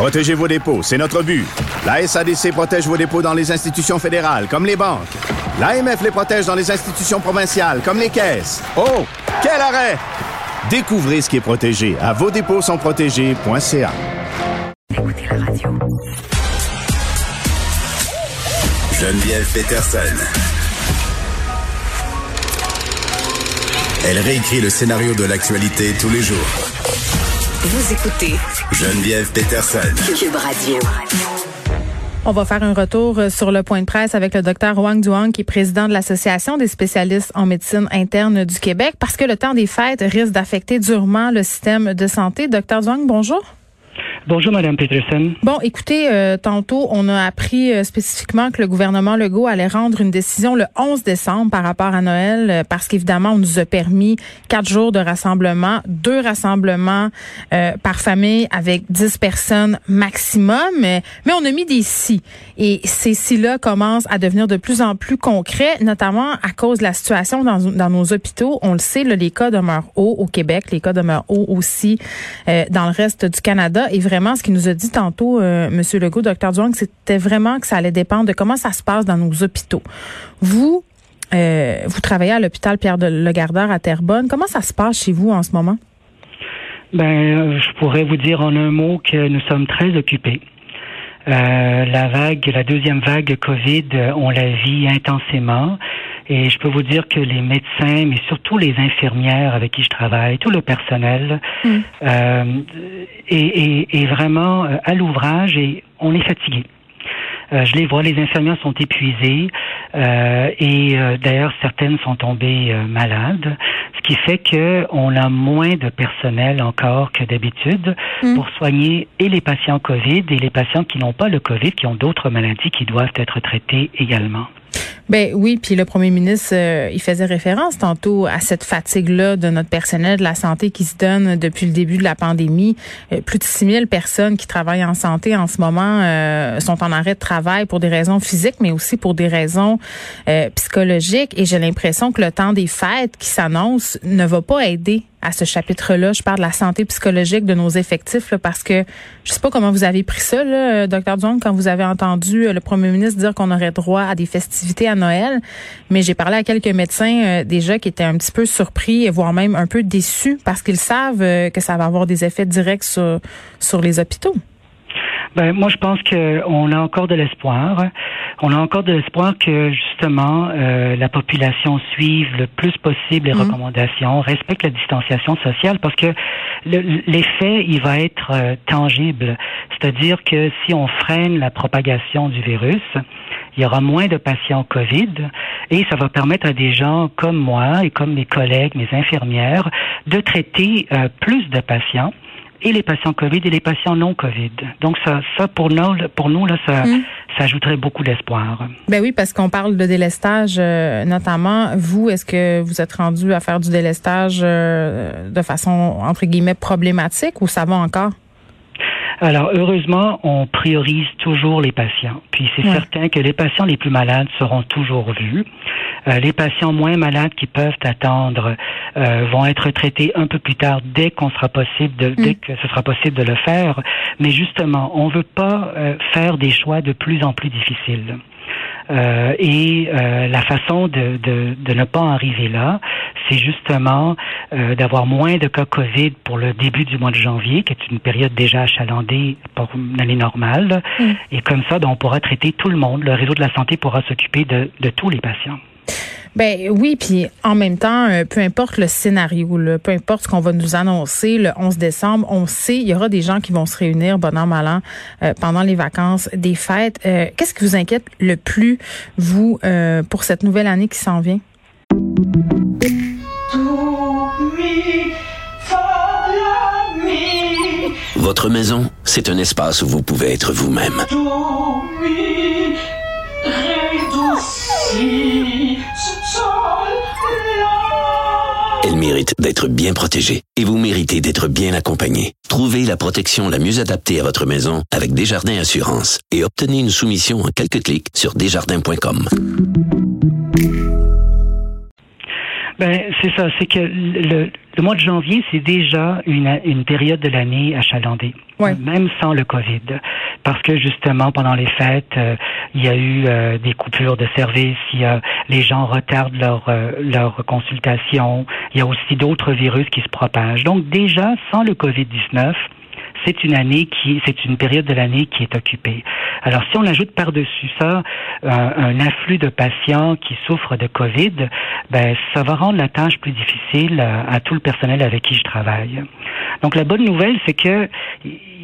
Protégez vos dépôts, c'est notre but. La SADC protège vos dépôts dans les institutions fédérales, comme les banques. L'AMF les protège dans les institutions provinciales, comme les caisses. Oh, quel arrêt! Découvrez ce qui est protégé à vos dépôts sont protégés.ca. Écoutez. Geneviève Peterson. Elle réécrit le scénario de l'actualité tous les jours. Vous écoutez Geneviève Peterson. Cube Radio. On va faire un retour euh, sur le point de presse avec le docteur Wang Duang, qui est président de l'Association des spécialistes en médecine interne du Québec, parce que le temps des fêtes risque d'affecter durement le système de santé. Docteur Duang, bonjour. Bonjour, Madame Peterson. Bon, écoutez, euh, tantôt, on a appris euh, spécifiquement que le gouvernement Legault allait rendre une décision le 11 décembre par rapport à Noël, euh, parce qu'évidemment, on nous a permis quatre jours de rassemblement, deux rassemblements par famille avec dix personnes maximum, mais on a mis des si. Et ces si-là commencent à devenir de plus en plus concrets, notamment à cause de la situation dans, dans nos hôpitaux. On le sait, là, les cas demeurent hauts au Québec, les cas demeurent hauts aussi dans le reste du Canada. Vraiment, ce qu'il nous a dit tantôt, euh, Monsieur Legault, Dr. Duong, c'était vraiment que ça allait dépendre de comment ça se passe dans nos hôpitaux. Vous, euh, vous travaillez à l'hôpital Pierre de Legardeur à Terrebonne. Comment ça se passe chez vous en ce moment? Ben, euh, je pourrais vous dire en un mot que nous sommes très occupés. Euh, la vague, la deuxième vague Covid, on la vit intensément. Et je peux vous dire que les médecins, mais surtout les infirmières avec qui je travaille, tout le personnel, mm. euh, est, est, vraiment euh, à l'ouvrage et on est fatigué. Euh, je les vois, les infirmières sont épuisées euh, et euh, d'ailleurs certaines sont tombées malades, ce qui fait que on a moins de personnel encore que d'habitude mm. pour soigner et les patients Covid et les patients qui n'ont pas le Covid, qui ont d'autres maladies qui doivent être traitées également. Ben oui, puis le premier ministre, euh, il faisait référence tantôt à cette fatigue-là de notre personnel de la santé qui se donne depuis le début de la pandémie. Euh, plus de 6 000 personnes qui travaillent en santé en ce moment euh, sont en arrêt de travail pour des raisons physiques, mais aussi pour des raisons psychologiques. Et j'ai l'impression que le temps des fêtes qui s'annonce ne va pas aider à ce chapitre-là. Je parle de la santé psychologique de nos effectifs parce que je sais pas comment vous avez pris ça, là, Dr. Duong, quand vous avez entendu euh, le premier ministre dire qu'on aurait droit à des festivités à Noël. Mais j'ai parlé à quelques médecins euh, déjà qui étaient un petit peu surpris, voire même un peu déçus parce qu'ils savent euh, que ça va avoir des effets directs sur, sur les hôpitaux. Ben, moi, je pense qu'on a encore de l'espoir. On a encore de l'espoir que justement euh, la population suive le plus possible les mmh. recommandations, respecte la distanciation sociale, parce que l'effet, il va être euh, tangible. C'est-à-dire que si on freine la propagation du virus, il y aura moins de patients COVID et ça va permettre à des gens comme moi et comme mes collègues, mes infirmières, de traiter euh, plus de patients et les patients COVID et les patients non COVID. Donc ça, ça pour nous, pour nous là, ça, hmm. ça ajouterait beaucoup d'espoir. Ben oui, parce qu'on parle de délestage, euh, notamment. Vous, est-ce que vous êtes rendu à faire du délestage euh, de façon entre guillemets problématique ou ça va encore? Alors, heureusement, on priorise toujours les patients. Puis c'est certain que les patients les plus malades seront toujours vus. Euh, les patients moins malades qui peuvent attendre euh, vont être traités un peu plus tard dès qu'on sera possible de, dès mm. que ce sera possible de le faire. Mais justement, on veut pas euh, faire des choix de plus en plus difficiles. Euh, et euh, la façon de, de, de, ne pas arriver là, c'est justement euh, d'avoir moins de cas COVID pour le début du mois de janvier, qui est une période déjà achalandée pour une année normale. Mm. Et comme ça, ben, on pourra traiter tout le monde. Le réseau de la santé pourra s'occuper de, de tous les patients. Ben oui, puis en même temps, euh, peu importe le scénario, peu importe ce qu'on va nous annoncer le 11 décembre, on sait il y aura des gens qui vont se réunir bon an mal an euh, pendant les vacances des fêtes. Euh, qu'est-ce qui vous inquiète le plus vous pour cette nouvelle année qui s'en vient? Votre maison, c'est un espace où vous pouvez être vous-même. Mérite d'être bien protégée et vous méritez d'être bien accompagnée. Trouvez la protection la mieux adaptée à votre maison avec Desjardins Assurance et obtenez une soumission en quelques clics sur desjardins.com. Ben, c'est ça, c'est que le, mois de janvier, c'est déjà une, une période de l'année achalandée. Même sans le COVID. Parce que justement, pendant les fêtes, euh, il y a eu euh, des coupures de service, il y a, les gens retardent leur, euh, leur consultation, il y a aussi d'autres virus qui se propagent. Donc déjà, sans le COVID-19, c'est une année qui, c'est une période de l'année qui est occupée. Alors, si on ajoute par-dessus ça un, afflux de patients qui souffrent de COVID, ben, ça va rendre la tâche plus difficile à, tout le personnel avec qui je travaille. Donc, la bonne nouvelle, c'est que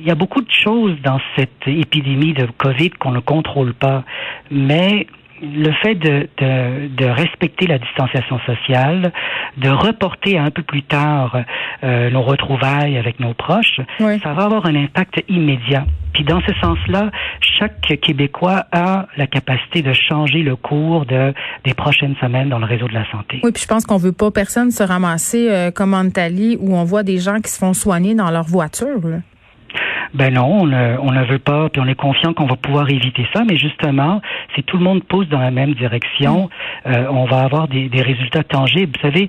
il y a beaucoup de choses dans cette épidémie de COVID qu'on ne contrôle pas, mais le fait de, de, de, respecter la distanciation sociale, de reporter un peu plus tard euh, nos retrouvailles avec nos proches, ça va avoir un impact immédiat. Puis dans ce sens-là, chaque Québécois a la capacité de changer le cours de, des prochaines semaines dans le réseau de la santé. Oui, puis je pense qu'on veut pas personne se ramasser euh, comme en Italie où on voit des gens qui se font soigner dans leur voiture. Là. Ben non, on ne, on ne veut pas, puis on est confiant qu'on va pouvoir éviter ça, mais justement, si tout le monde pousse dans la même direction, euh, on va avoir des, résultats tangibles. Vous savez,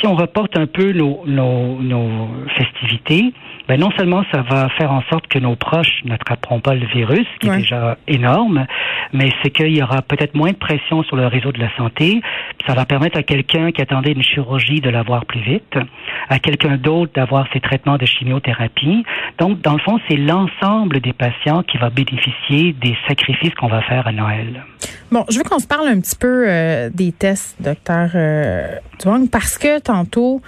si on reporte un peu nos festivités, ben non seulement ça va faire en sorte que nos proches n'attraperont pas le virus, qui est déjà énorme, mais c'est qu'il y aura peut-être moins de pression sur le réseau de la santé. Ça va permettre à quelqu'un qui attendait une chirurgie de l'avoir plus vite, à quelqu'un d'autre d'avoir ses traitements de chimiothérapie. Donc, dans le fond, c'est l'ensemble des patients qui va bénéficier des sacrifices qu'on va faire à Noël. Bon, je veux qu'on se parle un petit peu euh, des tests, docteur euh, parce que tantôt,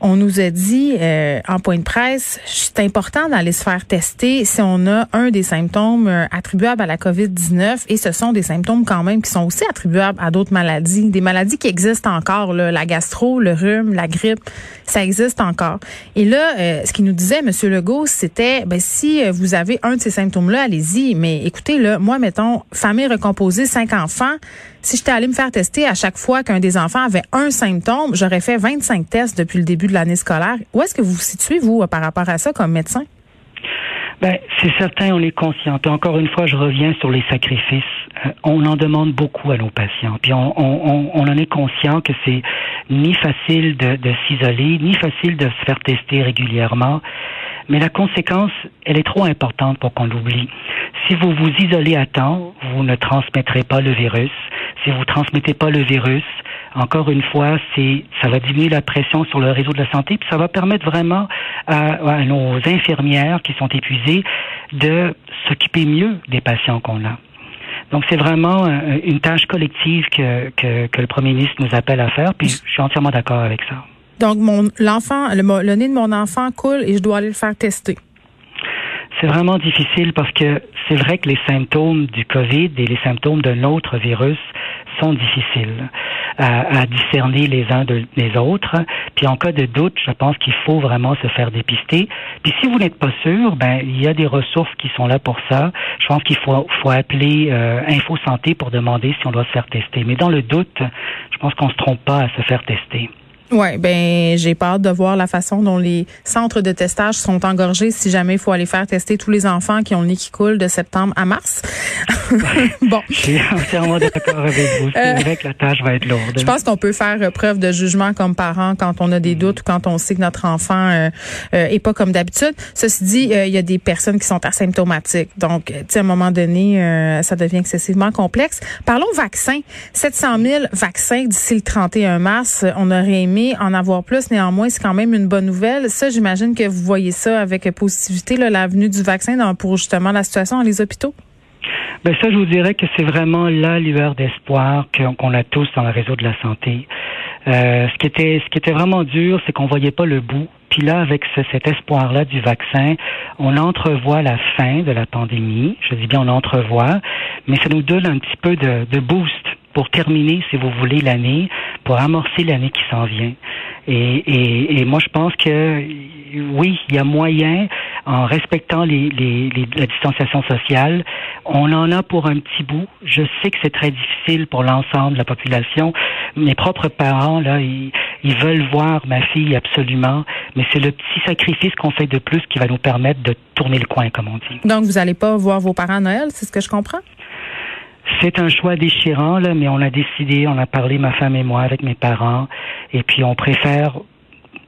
on nous a dit euh, en point de presse, c'est important d'aller se faire tester si on a un des symptômes euh, attribuables à la COVID-19 et ce sont des symptômes quand même qui sont aussi attribuables à d'autres maladies, des maladies qui existent encore, là, la gastro, le rhume, la grippe, ça existe encore. Et là, euh, ce qu'il nous disait, M. Legault, c'était, ben, si vous avez un de ces symptômes-là, allez-y, mais écoutez, là, moi, mettons, famille recomposée, cinq enfants, si j'étais allé me faire tester à chaque fois qu'un des enfants avait un symptôme, j'aurais fait 25 tests depuis le début de l'année scolaire. Où est-ce que vous vous situez, vous, par rapport à ça, comme médecin? Ben, c'est certain, on est conscient. Puis encore une fois, je reviens sur les sacrifices. Euh, on en demande beaucoup à nos patients. Puis on, on, on en est conscient que c'est ni facile de, de s'isoler, ni facile de se faire tester régulièrement. Mais la conséquence, elle est trop importante pour qu'on l'oublie. Si vous vous isolez à temps, vous ne transmettrez pas le virus. Si vous transmettez pas le virus, encore une fois, c'est ça va diminuer la pression sur le réseau de la santé, puis ça va permettre vraiment à, nos infirmières qui sont épuisées de s'occuper mieux des patients qu'on a. Donc c'est vraiment euh, une tâche collective que, que, que, le premier ministre nous appelle à faire, puis je suis entièrement d'accord avec ça. Donc mon l'enfant, le, le nez de mon enfant coule et je dois aller le faire tester. C'est vraiment difficile parce que c'est vrai que les symptômes du COVID et les symptômes d'un autre virus sont difficiles à, discerner les uns des autres. Puis en cas de doute, je pense qu'il faut vraiment se faire dépister. Puis si vous n'êtes pas sûr, ben il y a des ressources qui sont là pour ça. Je pense qu'il faut, faut appeler euh, Info Santé pour demander si on doit se faire tester. Mais dans le doute, je pense qu'on se trompe pas à se faire tester. Oui, ben j'ai peur de voir la façon dont les centres de testage sont engorgés si jamais il faut aller faire tester tous les enfants qui ont le nez qui coule de septembre à mars. bon. Je suis entièrement d'accord avec vous. C'est euh, vrai que la tâche va être lourde. Je pense qu'on peut faire preuve de jugement comme parent quand on a des doutes ou quand on sait que notre enfant euh, euh est pas comme d'habitude. Ceci dit, euh, il y a des personnes qui sont asymptomatiques. Donc, tu sais, à un moment donné, ça devient excessivement complexe. Parlons vaccins. 700 000 vaccins d'ici le 31 mars. On aurait aimé en avoir plus. Néanmoins, c'est quand même une bonne nouvelle. Ça, j'imagine que vous voyez ça avec positivité, l'avenue du vaccin pour justement la situation dans les hôpitaux. Ben ça, je vous dirais que c'est vraiment la lueur d'espoir qu'on a tous dans le réseau de la santé. Euh, ce qui était, ce qui était vraiment dur, c'est qu'on voyait pas le bout. Puis là, avec cet espoir-là du vaccin, on entrevoit la fin de la pandémie. Je dis bien on entrevoit, mais ça nous donne un petit peu de boost pour terminer, si vous voulez, l'année, pour amorcer l'année qui s'en vient. Et, et, et, moi, je pense que oui, il y a moyen, en respectant les, les, les, la distanciation sociale, on en a pour un petit bout. Je sais que c'est très difficile pour l'ensemble de la population. Mes propres parents, là, ils, ils veulent voir ma fille absolument, mais c'est le petit sacrifice qu'on fait de plus qui va nous permettre de tourner le coin, comme on dit. Donc, vous n'allez pas voir vos parents à Noël, c'est ce que je comprends? C'est un choix déchirant, là, mais on a décidé, on a parlé, ma femme et moi, avec mes parents, et puis on préfère,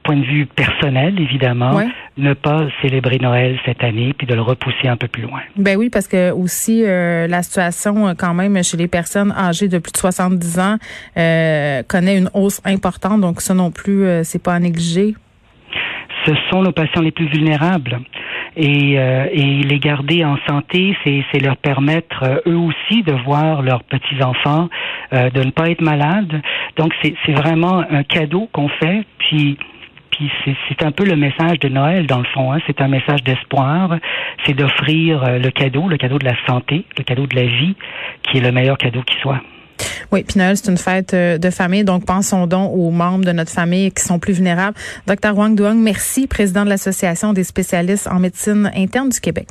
point de vue personnel, évidemment, ne pas célébrer Noël cette année puis de le repousser un peu plus loin. Ben oui, parce que aussi euh, la situation quand même chez les personnes âgées de plus de 70 ans euh, connaît une hausse importante, donc ça non plus, euh, c'est pas à négliger. Ce sont nos patients les plus vulnérables. Et, euh, les garder en santé, c'est leur permettre euh, eux aussi de voir leurs petits-enfants, euh, de ne pas être malades. Donc c'est vraiment un cadeau qu'on fait. Puis puis c'est un peu le message de Noël dans le fond. Hein. C'est un message d'espoir. C'est d'offrir le cadeau, le cadeau de la santé, le cadeau de la vie, qui est le meilleur cadeau qui soit. Oui, puis c'est une fête euh, de famille, donc pensons donc aux membres de notre famille qui sont plus vulnérables. Docteur Wang Duong, merci, président de l'Association des spécialistes en médecine interne du Québec.